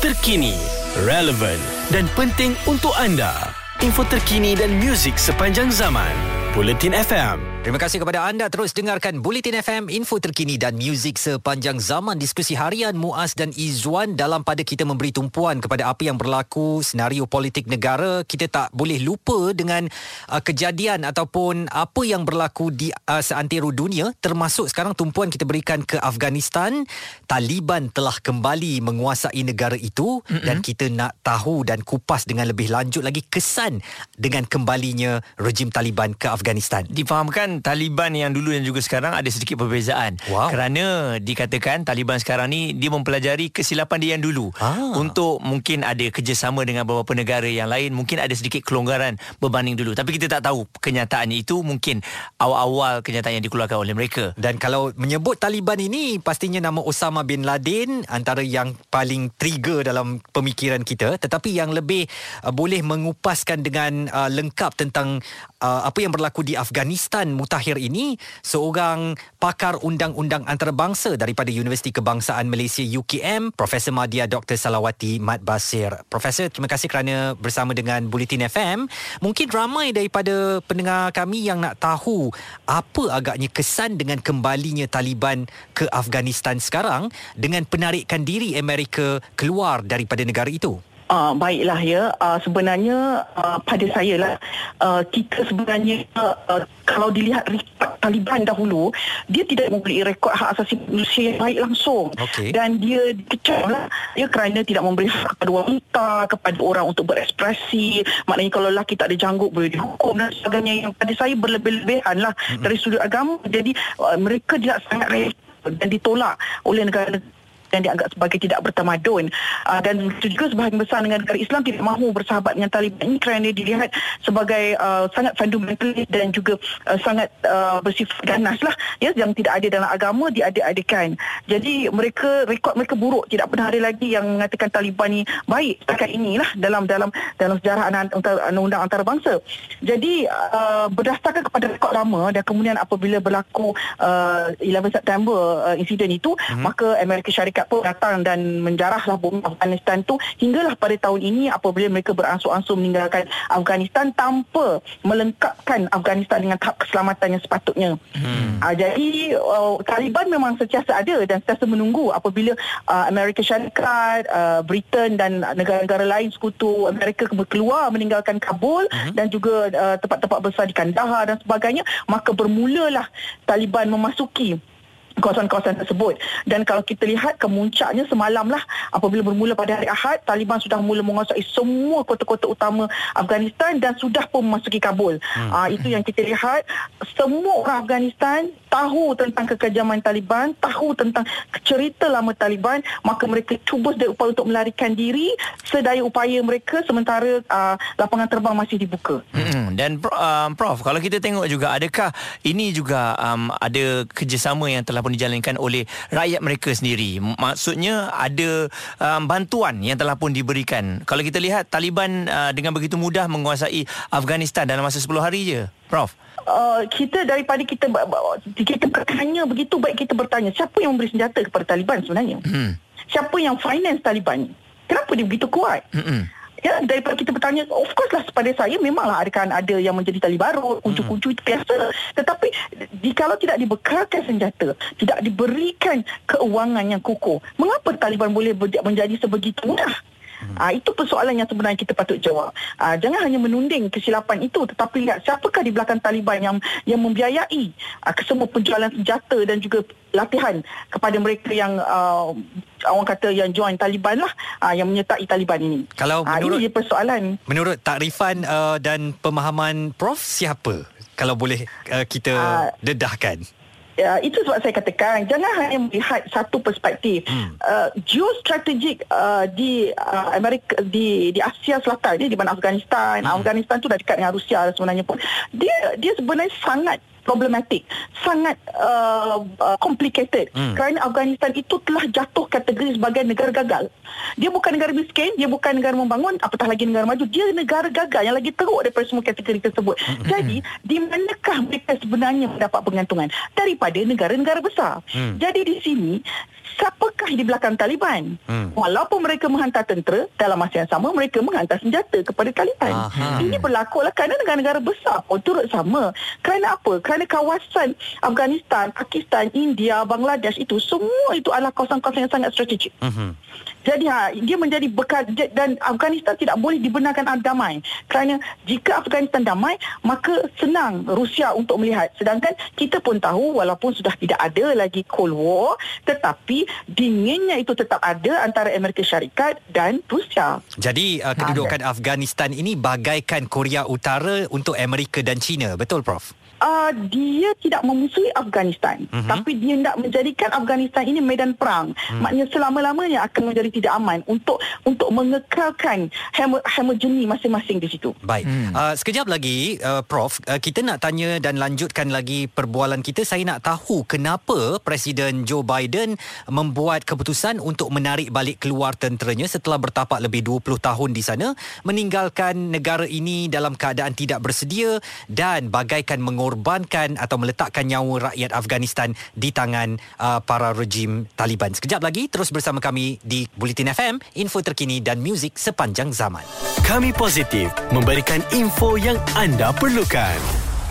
terkini, relevan dan penting untuk anda. Info terkini dan muzik sepanjang zaman. Bulletin FM. Terima kasih kepada anda. Terus dengarkan Bulletin FM info terkini dan muzik sepanjang zaman. Diskusi harian Muaz dan Izwan dalam pada kita memberi tumpuan kepada apa yang berlaku senario politik negara. Kita tak boleh lupa dengan uh, kejadian ataupun apa yang berlaku di uh, seantero dunia. Termasuk sekarang tumpuan kita berikan ke Afghanistan. Taliban telah kembali menguasai negara itu. Mm-hmm. dan kita nak tahu dan kupas dengan lebih lanjut lagi kesan dengan kembalinya rejim Taliban ke Afghanistan. Difahamkan Taliban yang dulu dan juga sekarang ada sedikit perbezaan. Wow. Kerana dikatakan Taliban sekarang ni dia mempelajari kesilapan dia yang dulu. Ah. Untuk mungkin ada kerjasama dengan beberapa negara yang lain, mungkin ada sedikit kelonggaran berbanding dulu. Tapi kita tak tahu kenyataannya itu mungkin awal-awal kenyataan yang dikeluarkan oleh mereka. Dan kalau menyebut Taliban ini pastinya nama Osama bin Laden antara yang paling trigger dalam pemikiran kita tetapi yang lebih uh, boleh mengupaskan dengan uh, lengkap tentang uh, apa yang berlaku di Afghanistan mutakhir ini seorang pakar undang-undang antarabangsa daripada Universiti Kebangsaan Malaysia UKM Profesor Madya Dr Salawati Mat Basir. Profesor terima kasih kerana bersama dengan Bulletin FM. Mungkin ramai daripada pendengar kami yang nak tahu apa agaknya kesan dengan kembalinya Taliban ke Afghanistan sekarang dengan penarikan diri Amerika keluar daripada negara itu. Uh, baiklah ya. Uh, sebenarnya uh, pada saya lah uh, kita sebenarnya uh, kalau dilihat rekod Taliban dahulu dia tidak mempunyai rekod hak asasi manusia yang baik langsung. Okey. dan dia dikecam lah. Ya kerana tidak memberi hak kepada wanita kepada orang untuk berekspresi. Maknanya kalau lelaki tak ada janggut boleh dihukum dan sebagainya. Yang pada saya berlebih-lebihan lah mm-hmm. dari sudut agama. Jadi uh, mereka tidak sangat rela dan ditolak oleh negara dan dianggap sebagai tidak bertamadun. Uh, dan juga sebahagian besar dengan negara Islam tidak mahu bersahabat dengan Taliban. Ini kerana dilihat sebagai uh, sangat fundamentalis dan juga uh, sangat uh, bersifat ganas lah ya yang tidak ada dalam agama diadik-adikan. Jadi mereka rekod mereka buruk. Tidak pernah ada lagi yang mengatakan Taliban ni baik setakat inilah dalam dalam dalam sejarah undang-undang antarabangsa. Jadi uh, berdasarkan kepada rekod lama dan kemudian apabila berlaku uh, 11 September uh, insiden itu hmm. maka Amerika Syarikat Syarikat pun datang dan menjarahlah bumi Afghanistan tu hinggalah pada tahun ini apabila mereka beransur-ansur meninggalkan Afghanistan tanpa melengkapkan Afghanistan dengan tahap keselamatan yang sepatutnya. Hmm. Uh, jadi uh, Taliban memang sentiasa ada dan sentiasa menunggu apabila uh, Amerika Syarikat, uh, Britain dan negara-negara lain sekutu Amerika keluar meninggalkan Kabul hmm. dan juga uh, tempat-tempat besar di Kandahar dan sebagainya maka bermulalah Taliban memasuki kawasan-kawasan tersebut dan kalau kita lihat kemuncaknya semalam lah apabila bermula pada hari Ahad Taliban sudah mula menguasai semua kota-kota utama Afghanistan dan sudah pun memasuki Kabul hmm. uh, itu yang kita lihat semua orang Afghanistan tahu tentang kekejaman Taliban tahu tentang cerita lama Taliban maka mereka cuba sedaya upaya untuk melarikan diri sedaya upaya mereka sementara uh, lapangan terbang masih dibuka hmm. dan um, Prof kalau kita tengok juga adakah ini juga um, ada kerjasama yang telah pun dijalankan oleh rakyat mereka sendiri. Maksudnya ada um, bantuan yang telah pun diberikan. Kalau kita lihat Taliban uh, dengan begitu mudah menguasai Afghanistan dalam masa 10 hari je. Prof. Uh, kita daripada kita kita bertanya begitu baik kita bertanya siapa yang memberi senjata kepada Taliban sebenarnya? Hmm. Siapa yang finance Taliban? Kenapa dia begitu kuat? Hmm. Ya, daripada kita bertanya, of course lah pada saya memanglah akan ada yang menjadi tali baru, kuncu-kuncu itu biasa. Tetapi kalau tidak dibekalkan senjata, tidak diberikan keuangan yang kukuh, mengapa Taliban boleh menjadi sebegitu mudah? Uh, itu persoalan yang sebenarnya kita patut jawab. Uh, jangan hanya menunding kesilapan itu tetapi lihat siapakah di belakang Taliban yang yang membiayai uh, kesemua penjualan senjata dan juga latihan kepada mereka yang uh, orang kata yang join Taliban lah uh, yang menyertai Taliban ini. Kalau menurut uh, ini persoalan. Menurut takrifan uh, dan pemahaman prof siapa kalau boleh uh, kita uh, dedahkan? Uh, itu sebab saya katakan jangan hanya melihat satu perspektif hmm. uh, geostrategik uh, di uh, Amerika di di Asia Selatan ni di mana Afghanistan hmm. Afghanistan tu dah dekat dengan Rusia sebenarnya pun dia dia sebenarnya sangat problematik sangat uh, uh, complicated. Hmm. kerana Afghanistan itu telah jatuh kategori sebagai negara gagal. Dia bukan negara miskin dia bukan negara membangun apatah lagi negara maju. Dia negara gagal yang lagi teruk daripada semua kategori tersebut. Hmm. jadi di manakah mereka sebenarnya mendapat pengantungan? Daripada negara-negara besar. Hmm. jadi di sini siapakah di belakang Taliban hmm. walaupun mereka menghantar tentera dalam masa yang sama mereka menghantar senjata kepada Taliban Aha. ini berlaku lah kerana negara-negara besar pun turut sama kerana apa kerana kawasan Afghanistan Pakistan India Bangladesh itu semua itu adalah kawasan-kawasan yang sangat strategik hmm. Jadi ha, dia menjadi bekal dan Afghanistan tidak boleh dibenarkan damai. Kerana jika Afghanistan damai, maka senang Rusia untuk melihat. Sedangkan kita pun tahu walaupun sudah tidak ada lagi Cold War, tetapi dinginnya itu tetap ada antara Amerika Syarikat dan Rusia. Jadi uh, kedudukan Afghanistan ini bagaikan Korea Utara untuk Amerika dan China. Betul Prof? Uh, dia tidak memusuhi Afghanistan uh-huh. tapi dia tidak menjadikan Afghanistan ini medan perang uh-huh. maknanya selama-lamanya akan menjadi tidak aman untuk untuk mengekalkan homogeni masing-masing di situ baik hmm. uh, sekejap lagi uh, prof uh, kita nak tanya dan lanjutkan lagi perbualan kita saya nak tahu kenapa presiden Joe Biden membuat keputusan untuk menarik balik keluar tenteranya setelah bertapak lebih 20 tahun di sana meninggalkan negara ini dalam keadaan tidak bersedia dan bagaikan mengorbankan mengorbankan atau meletakkan nyawa rakyat Afghanistan di tangan uh, para rejim Taliban. Sekejap lagi terus bersama kami di Bulletin FM, info terkini dan muzik sepanjang zaman. Kami positif memberikan info yang anda perlukan.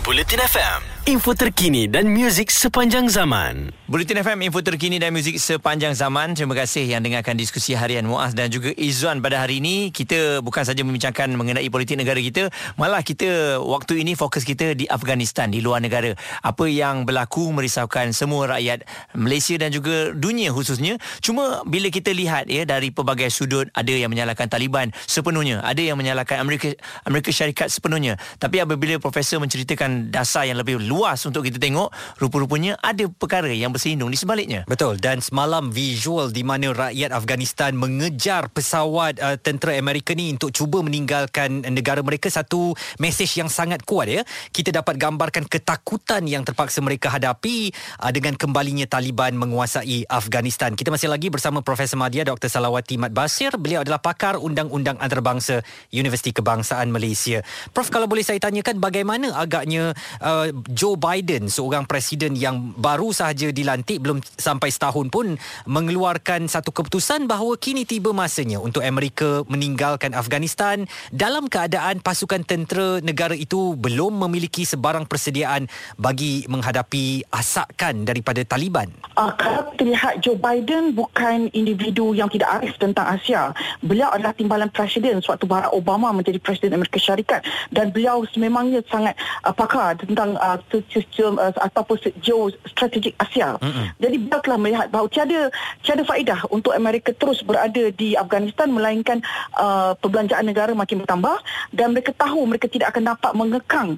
Bulletin FM info terkini dan muzik sepanjang zaman. Bulletin FM, info terkini dan muzik sepanjang zaman. Terima kasih yang dengarkan diskusi harian Muaz dan juga Izzuan pada hari ini. Kita bukan saja membincangkan mengenai politik negara kita, malah kita waktu ini fokus kita di Afghanistan, di luar negara. Apa yang berlaku merisaukan semua rakyat Malaysia dan juga dunia khususnya. Cuma bila kita lihat ya dari pelbagai sudut, ada yang menyalahkan Taliban sepenuhnya, ada yang menyalahkan Amerika Amerika Syarikat sepenuhnya. Tapi apabila profesor menceritakan dasar yang lebih luas untuk kita tengok rupa-rupanya ada perkara yang bersindung di sebaliknya. Betul. Dan semalam visual di mana rakyat Afghanistan mengejar pesawat uh, tentera Amerika ni untuk cuba meninggalkan negara mereka satu mesej yang sangat kuat ya. Kita dapat gambarkan ketakutan yang terpaksa mereka hadapi uh, dengan kembalinya Taliban menguasai Afghanistan. Kita masih lagi bersama Profesor Madya Dr. Salawati Mat Basir beliau adalah pakar undang-undang antarabangsa Universiti Kebangsaan Malaysia. Prof kalau boleh saya tanyakan bagaimana agaknya uh, Joe Biden seorang presiden yang baru sahaja dilantik belum sampai setahun pun mengeluarkan satu keputusan bahawa kini tiba masanya untuk Amerika meninggalkan Afghanistan dalam keadaan pasukan tentera negara itu belum memiliki sebarang persediaan bagi menghadapi asakan daripada Taliban. Uh, kalau kita lihat Joe Biden bukan individu yang tidak arif tentang Asia. Beliau adalah timbalan presiden sewaktu Barack Obama menjadi presiden Amerika Syarikat dan beliau sememangnya sangat uh, pakar tentang uh, sistem uh, ataupun geostrategik Asia. Mm-hmm. Jadi beliau telah melihat bahawa tiada tiada faedah untuk Amerika terus berada di Afghanistan melainkan uh, perbelanjaan negara makin bertambah dan mereka tahu mereka tidak akan dapat mengekang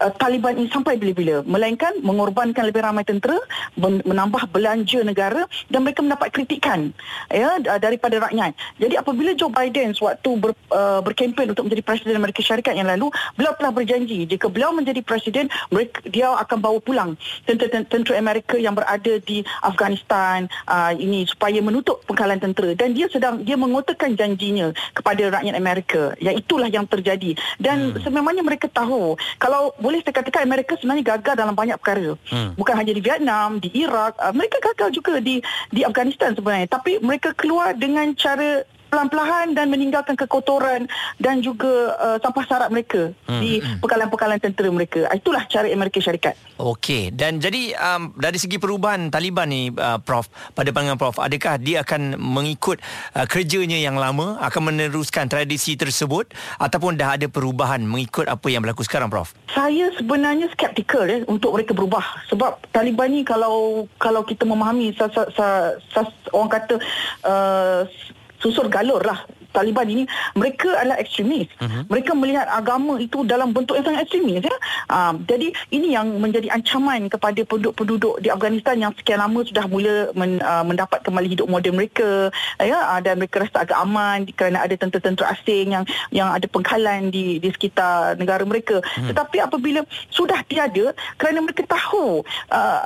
uh, Taliban ini sampai bila-bila. Melainkan mengorbankan lebih ramai tentera menambah belanja negara dan mereka mendapat kritikan ya daripada rakyat. Jadi apabila Joe Biden sewaktu ber, uh, berkempen untuk menjadi presiden Amerika Syarikat yang lalu beliau telah berjanji jika beliau menjadi presiden mereka, dia akan bawa pulang tentera-tentera Amerika yang berada di Afghanistan uh, ini supaya menutup pengkalan tentera. Dan dia sedang dia mengotakan janjinya kepada rakyat Amerika. Yang itulah yang terjadi. Dan hmm. sememangnya mereka tahu kalau boleh saya katakan Amerika sebenarnya gagal dalam banyak perkara. Hmm. Bukan hanya di Vietnam, di Iraq, uh, mereka gagal juga di di Afghanistan sebenarnya. Tapi mereka keluar dengan cara pelan-pelan dan meninggalkan kekotoran dan juga uh, sampah sarat mereka hmm. di hmm. pekalan-pekalan tentera mereka. Ah, itulah cara Amerika Syarikat. Okey, dan jadi um, dari segi perubahan Taliban ni uh, Prof, pada pandangan Prof, adakah dia akan mengikut uh, kerjanya yang lama, akan meneruskan tradisi tersebut ataupun dah ada perubahan mengikut apa yang berlaku sekarang Prof? Saya sebenarnya skeptikal ya untuk mereka berubah sebab Taliban ni kalau kalau kita memahami sa, sa, sa, sa, orang kata uh, susur galur lah Taliban ini mereka adalah ekstremis. Uh-huh. Mereka melihat agama itu dalam bentuk yang sangat ekstremis ya. Uh, jadi ini yang menjadi ancaman kepada penduduk-penduduk di Afghanistan yang sekian lama sudah mula men, uh, mendapat kembali hidup moden mereka ya uh, dan mereka rasa agak aman kerana ada tentera-tentera asing yang yang ada penghalang di di sekitar negara mereka. Uh-huh. Tetapi apabila sudah tiada kerana mereka tahu uh,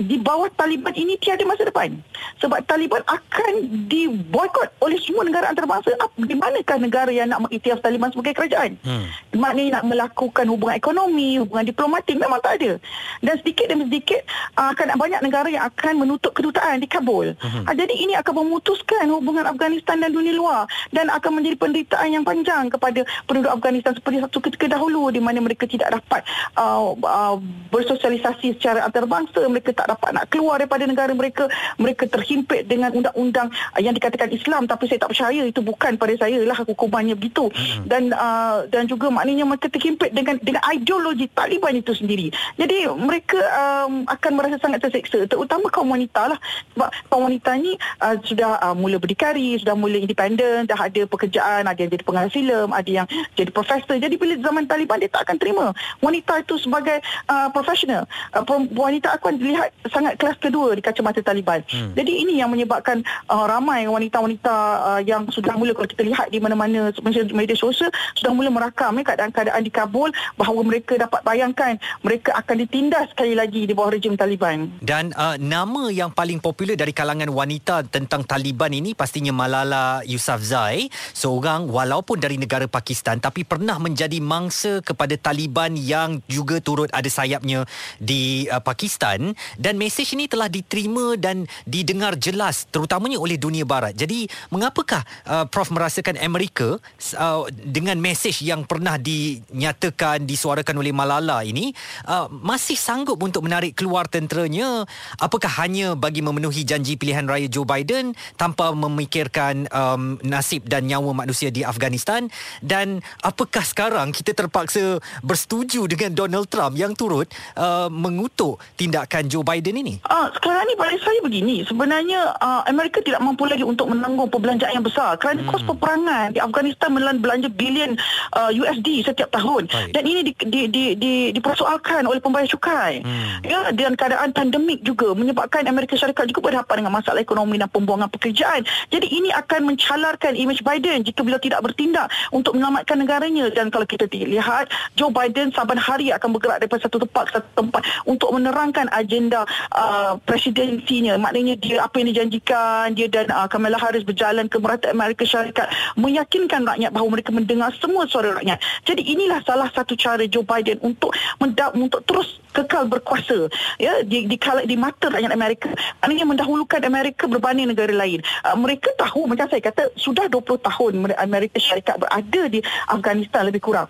di bawah Taliban ini tiada masa depan. Sebab Taliban akan diboykot oleh semua negara antarabangsa di manakah negara yang nak mengiktiraf Taliban sebagai kerajaan? Hmm. Maknanya nak melakukan hubungan ekonomi, hubungan diplomatik memang tak ada. Dan sedikit demi sedikit uh, akan banyak negara yang akan menutup kedutaan di Kabul. Hmm. Uh, jadi ini akan memutuskan hubungan Afghanistan dan dunia luar dan akan menjadi penderitaan yang panjang kepada penduduk Afghanistan seperti satu ketika dahulu di mana mereka tidak dapat uh, uh, bersosialisasi secara antarabangsa, mereka tak dapat nak keluar daripada negara mereka, mereka terhimpit dengan undang-undang yang dikatakan Islam tapi saya tak percaya itu bukan pada saya lah hukumannya begitu. Hmm. dan uh, dan juga maknanya mereka terhimpit dengan dengan ideologi Taliban itu sendiri. Jadi mereka um, akan merasa sangat terseksa. Terutama kaum wanita lah. Sebab kaum wanita ni uh, sudah uh, mula berdikari sudah mula independen dah ada pekerjaan ada yang jadi pengarah filem ada yang jadi profesor. Jadi bila zaman Taliban dia tak akan terima wanita itu sebagai uh, profesional uh, wanita akan dilihat sangat kelas kedua di kacamata Taliban. Hmm. jadi ini yang menyebabkan uh, ramai wanita-wanita uh, yang sudah mula kalau kita lihat di mana-mana media sosial sudah mula merakam eh, keadaan-keadaan di Kabul bahawa mereka dapat bayangkan mereka akan ditindas sekali lagi di bawah rejim Taliban. Dan uh, nama yang paling popular dari kalangan wanita tentang Taliban ini pastinya Malala Yousafzai, seorang walaupun dari negara Pakistan tapi pernah menjadi mangsa kepada Taliban yang juga turut ada sayapnya di uh, Pakistan dan mesej ini telah diterima dan didengar jelas terutamanya oleh dunia barat. Jadi mengapakah uh, Prof merasakan Amerika uh, dengan mesej yang pernah dinyatakan disuarakan oleh Malala ini uh, masih sanggup untuk menarik keluar tenteranya? Apakah hanya bagi memenuhi janji pilihan raya Joe Biden tanpa memikirkan um, nasib dan nyawa manusia di Afghanistan? Dan apakah sekarang kita terpaksa bersetuju dengan Donald Trump yang turut uh, mengutuk tindakan Joe Biden ini? Uh, sekarang ni pada saya begini. Sebenarnya uh, Amerika tidak mampu lagi untuk menanggung perbelanjaan yang besar kerana hmm. kos peperangan di Afghanistan menelan belanja bilion uh, USD setiap tahun. Baik. dan ini di, di, di, di, dipersoalkan oleh pembayar cukai. Hmm. ya dan keadaan pandemik juga menyebabkan Amerika Syarikat juga berhadapan dengan masalah ekonomi dan pembuangan pekerjaan. Jadi ini akan mencalarkan image Biden jika beliau tidak bertindak untuk menyelamatkan negaranya. Dan kalau kita lihat Joe Biden saban hari akan bergerak daripada satu tempat ke satu tempat untuk menerangkan agenda uh, presidensinya. Maknanya dia apa yang dijanjikan dia dan uh, Kamala Harris berjalan ke merata Amerika Syarikat meyakinkan rakyat bahawa mereka mendengar semua suara rakyat. Jadi inilah salah satu cara Joe Biden untuk mendap, untuk terus kekal berkuasa ya di di, di mata rakyat Amerika. Maknanya mendahulukan Amerika berbanding negara lain. Uh, mereka tahu macam saya kata sudah 20 tahun Amerika Syarikat berada di Afghanistan lebih kurang.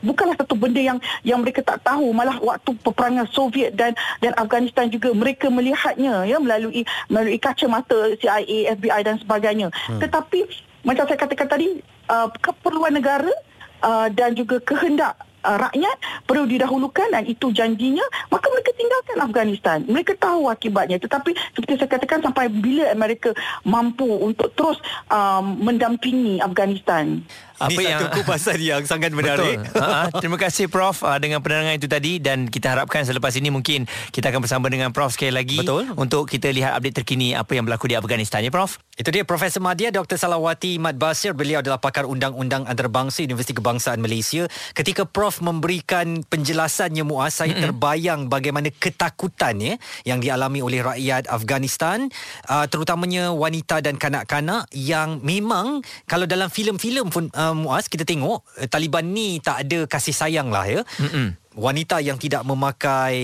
Bukanlah satu benda yang yang mereka tak tahu malah waktu peperangan Soviet dan dan Afghanistan juga mereka melihatnya ya melalui melalui kacamata CIA, FBI dan sebagainya. Hmm. Tetapi macam saya katakan tadi uh, keperluan negara uh, dan juga kehendak uh, rakyat perlu didahulukan dan itu janjinya maka mereka tinggalkan Afghanistan. Mereka tahu akibatnya. Tetapi seperti saya katakan sampai bila Amerika mampu untuk terus um, mendampingi Afghanistan apa Ini yang satu kupasan yang sangat menarik. Betul. Ha, terima kasih Prof uh, dengan penerangan itu tadi dan kita harapkan selepas ini mungkin kita akan bersama dengan Prof sekali lagi Betul. untuk kita lihat update terkini apa yang berlaku di Afghanistan ya Prof. Itu dia Profesor Madya Dr. Salawati Mat Basir beliau adalah pakar undang-undang antarabangsa Universiti Kebangsaan Malaysia. Ketika Prof memberikan penjelasannya Muaz saya mm-hmm. terbayang bagaimana ketakutannya yang dialami oleh rakyat Afghanistan uh, terutamanya wanita dan kanak-kanak yang memang kalau dalam filem-filem pun uh, uh, Muaz kita tengok uh, Taliban ni tak ada kasih sayang lah ya. Mm-mm wanita yang tidak memakai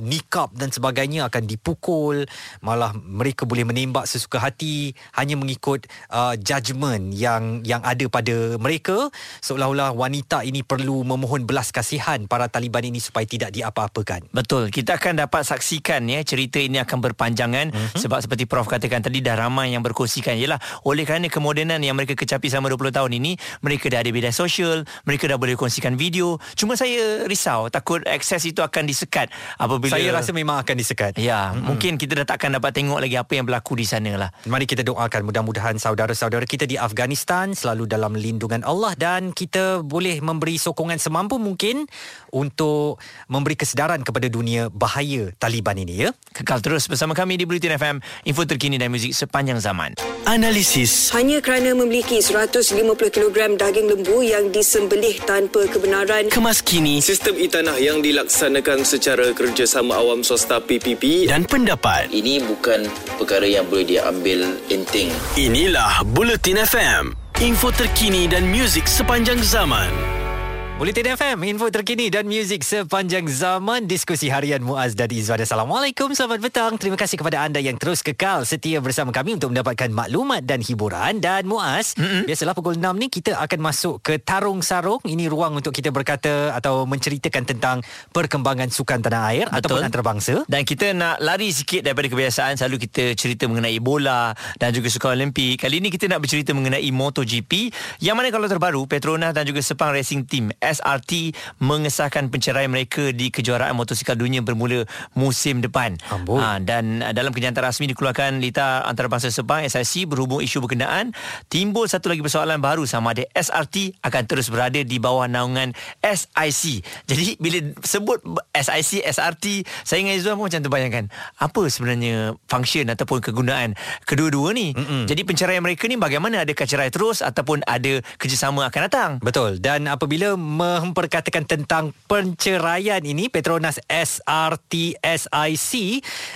nikab dan sebagainya akan dipukul malah mereka boleh menembak sesuka hati hanya mengikut uh, judgement yang yang ada pada mereka. Seolah-olah wanita ini perlu memohon belas kasihan para Taliban ini supaya tidak diapa-apakan. Betul. Kita akan dapat saksikan ya cerita ini akan berpanjangan. Mm-hmm. sebab seperti prof katakan tadi dah ramai yang berkongsikan. Ialah oleh kerana kemodenan yang mereka kecapi selama 20 tahun ini mereka dah ada media sosial mereka dah boleh kongsikan video. Cuma saya risau risau. Takut akses itu akan disekat apabila saya rasa memang akan disekat. Ya hmm. mungkin kita dah takkan dapat tengok lagi apa yang berlaku di sana lah mari kita doakan. Mudah-mudahan saudara-saudara kita di Afghanistan selalu dalam lindungan Allah dan kita boleh memberi sokongan semampu mungkin untuk memberi kesedaran kepada dunia bahaya Taliban ini ya? Kekal terus bersama kami di Bulletin FM info terkini dan muzik sepanjang zaman analisis hanya kerana memiliki 150 kg daging lembu yang disembelih tanpa kebenaran kemas kini sistem e-tanah yang dilaksanakan secara kerjasama awam swasta PPP dan pendapat. Ini bukan perkara yang boleh diambil enteng. Inilah Bulletin FM. Info terkini dan muzik sepanjang zaman. Bulletin FM, info terkini dan muzik sepanjang zaman. Diskusi harian Muaz dan Izwan. Assalamualaikum, selamat petang. Terima kasih kepada anda yang terus kekal setia bersama kami untuk mendapatkan maklumat dan hiburan. Dan Muaz, mm-hmm. biasalah pukul 6 ni kita akan masuk ke Tarung Sarung. Ini ruang untuk kita berkata atau menceritakan tentang perkembangan sukan tanah air Betul. ataupun antarabangsa. Dan kita nak lari sikit daripada kebiasaan. Selalu kita cerita mengenai bola dan juga sukan Olimpik. Kali ini kita nak bercerita mengenai MotoGP. Yang mana kalau terbaru, Petronas dan juga Sepang Racing Team SRT mengesahkan penceraian mereka di kejuaraan motosikal dunia bermula musim depan. Ha, dan uh, dalam kenyataan rasmi dikeluarkan Lita Antarabangsa Sepang SIC berhubung isu berkenaan, timbul satu lagi persoalan baru sama ada SRT akan terus berada di bawah naungan SIC. Jadi bila sebut SIC, SRT, saya dengan Izzuan pun macam terbayangkan apa sebenarnya function ataupun kegunaan kedua-dua ni. Mm-mm. Jadi penceraian mereka ni bagaimana adakah cerai terus ataupun ada kerjasama akan datang? Betul. Dan apabila memperkatakan tentang penceraian ini Petronas SRT SIC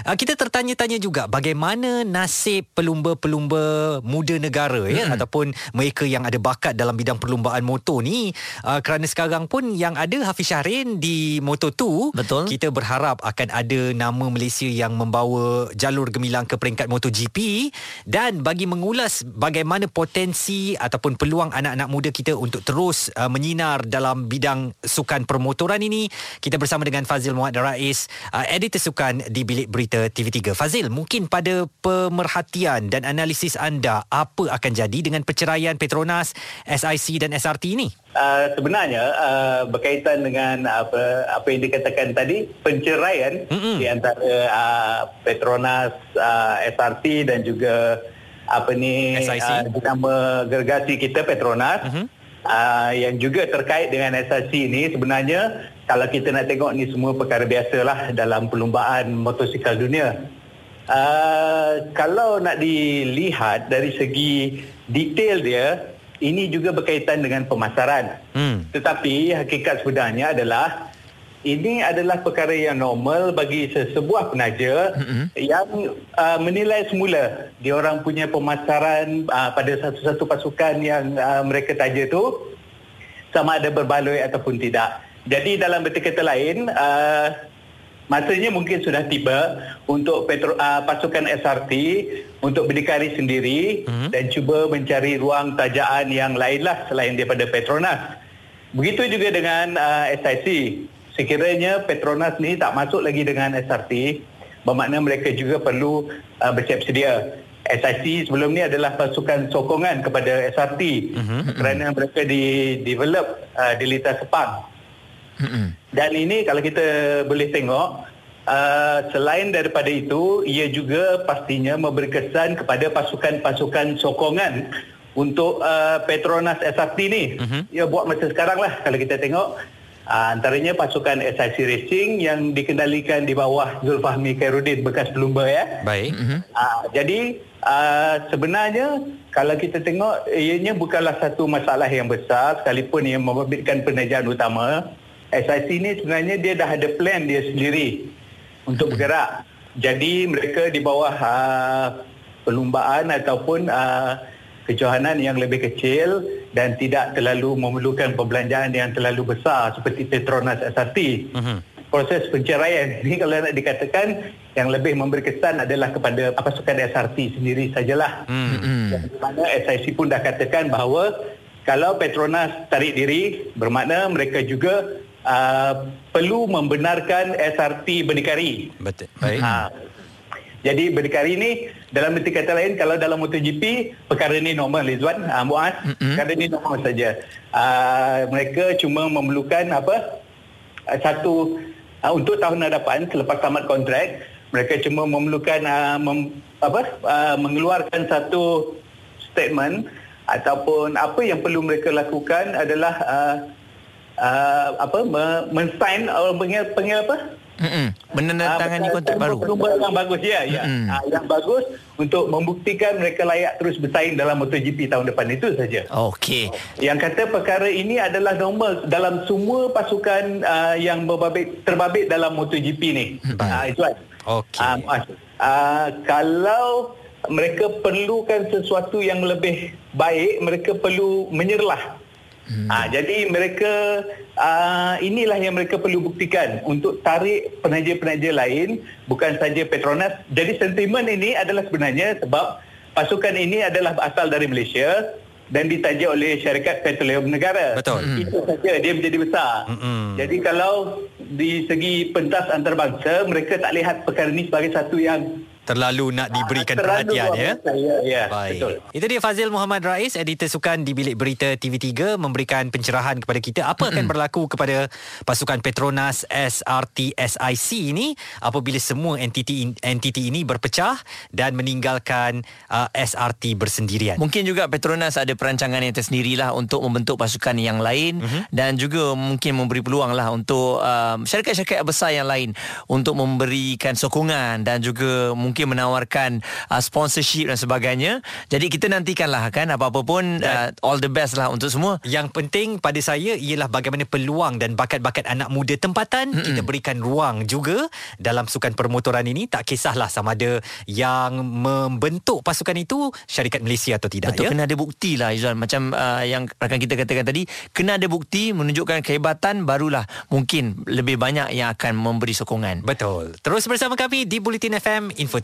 uh, kita tertanya-tanya juga bagaimana nasib pelumba-pelumba muda negara ya hmm. ataupun mereka yang ada bakat dalam bidang perlumbaan motor ni. Uh, kerana sekarang pun yang ada Hafiz Syahrin di Moto2 betul. kita berharap akan ada nama Malaysia yang membawa jalur gemilang ke peringkat MotoGP. Dan bagi mengulas bagaimana potensi ataupun peluang anak-anak muda kita untuk terus uh, menyinar dalam dalam bidang sukan permotoran ini. Kita bersama dengan Fazil Muhammad Rais uh, editor sukan di Bilik Berita TV3 Fazil mungkin pada pemerhatian dan analisis anda apa akan jadi dengan perceraian Petronas SIC dan SRT ini? Uh, sebenarnya uh, berkaitan dengan apa apa yang dikatakan tadi penceraian Mm-mm. di antara uh, Petronas uh, SRT dan juga apa ni uh, nama gergasi kita Petronas mm-hmm uh, yang juga terkait dengan SRC ini sebenarnya kalau kita nak tengok ni semua perkara biasalah dalam perlumbaan motosikal dunia. Uh, kalau nak dilihat dari segi detail dia, ini juga berkaitan dengan pemasaran. Hmm. Tetapi hakikat sebenarnya adalah ini adalah perkara yang normal bagi sesebuah penaja mm-hmm. yang uh, menilai semula dia orang punya pemasaran uh, pada satu-satu pasukan yang uh, mereka taja tu sama ada berbaloi ataupun tidak. Jadi dalam kata lain uh, masanya mungkin sudah tiba untuk petro, uh, pasukan SRT untuk berdikari sendiri mm-hmm. dan cuba mencari ruang tajaan yang lainlah selain daripada Petronas. Begitu juga dengan uh, SIC sekiranya Petronas ni tak masuk lagi dengan SRT bermakna mereka juga perlu uh, bersiap sedia SIC sebelum ni adalah pasukan sokongan kepada SRT uh-huh, uh-huh. kerana mereka di develop uh, di Lita Sepang uh-huh. dan ini kalau kita boleh tengok uh, selain daripada itu ia juga pastinya memberi kesan kepada pasukan-pasukan sokongan untuk uh, Petronas SRT ni uh-huh. ia buat masa sekarang lah kalau kita tengok Uh, antaranya pasukan SIC Racing yang dikendalikan di bawah Zulfahmi Khairuddin bekas pelumba ya. Baik. Uh, jadi uh, sebenarnya kalau kita tengok ianya bukanlah satu masalah yang besar sekalipun yang membabitkan penajaan utama. SIC ini sebenarnya dia dah ada plan dia sendiri untuk bergerak. Jadi mereka di bawah uh, perlumbaan ataupun uh, kejohanan yang lebih kecil dan tidak terlalu memerlukan perbelanjaan yang terlalu besar seperti Petronas SRT. Uh-huh. Proses penceraian ini kalau nak dikatakan yang lebih memberi kesan adalah kepada pasukan SRT sendiri sajalah. Uh-huh. Di mana SIC pun dah katakan bahawa kalau Petronas tarik diri bermakna mereka juga uh, perlu membenarkan SRT berdikari. Betul. Baik. Ha, jadi berdikari ini dalam berarti kata lain kalau dalam MotoGP perkara ini normal Rizwan, uh, Muaz, mm-hmm. perkara ini normal saja. Uh, mereka cuma memerlukan apa? Uh, satu uh, untuk tahun hadapan selepas tamat kontrak, mereka cuma memerlukan uh, mem, apa? Uh, mengeluarkan satu statement ataupun apa yang perlu mereka lakukan adalah uh, uh, apa? Men-sign atau panggil, panggil apa? Mm-mm. Menandatangani uh, kontrak baru. Yang bagus ya, ya. Uh, yang bagus untuk membuktikan mereka layak terus bersaing dalam MotoGP tahun depan itu saja. Okey. Yang kata perkara ini adalah normal dalam semua pasukan uh, yang berbabit, terbabit dalam MotoGP ni. Uh, itu kan. Okey. Uh, uh, kalau mereka perlukan sesuatu yang lebih baik, mereka perlu menyerlah. Hmm. Ha, jadi mereka uh, inilah yang mereka perlu buktikan untuk tarik penaja-penaja lain bukan saja Petronas. Jadi sentimen ini adalah sebenarnya sebab pasukan ini adalah asal dari Malaysia dan ditaja oleh syarikat petroleum negara. Betul. Itu saja dia menjadi besar. Mm-mm. Jadi kalau di segi pentas antarabangsa mereka tak lihat perkara ini sebagai satu yang terlalu nak diberikan terlalu perhatian ya. biasa. Ya, ya Baik. betul. Itu dia Fazil Muhammad Rais, editor sukan di Bilik Berita TV3 memberikan pencerahan kepada kita apa akan berlaku kepada pasukan Petronas SRT SIC ini apabila semua entiti entiti ini berpecah dan meninggalkan uh, SRT bersendirian. Mungkin juga Petronas ada perancangan yang tersendirilah untuk membentuk pasukan yang lain Mhm. uh-huh. dan juga mungkin memberi peluang lah untuk um, syarikat-syarikat besar yang lain untuk memberikan sokongan dan juga mungkin menawarkan uh, sponsorship dan sebagainya. Jadi kita nantikanlah kan apa-apa pun uh, all the best lah untuk semua. Yang penting pada saya ialah bagaimana peluang dan bakat-bakat anak muda tempatan Mm-mm. kita berikan ruang juga dalam sukan permotoran ini tak kisahlah sama ada yang membentuk pasukan itu syarikat Malaysia atau tidak Betul ya. kena ada bukti lah Izzuan Macam uh, yang rakan kita katakan tadi Kena ada bukti menunjukkan kehebatan Barulah mungkin lebih banyak yang akan memberi sokongan Betul. Terus bersama kami di Bulletin FM, info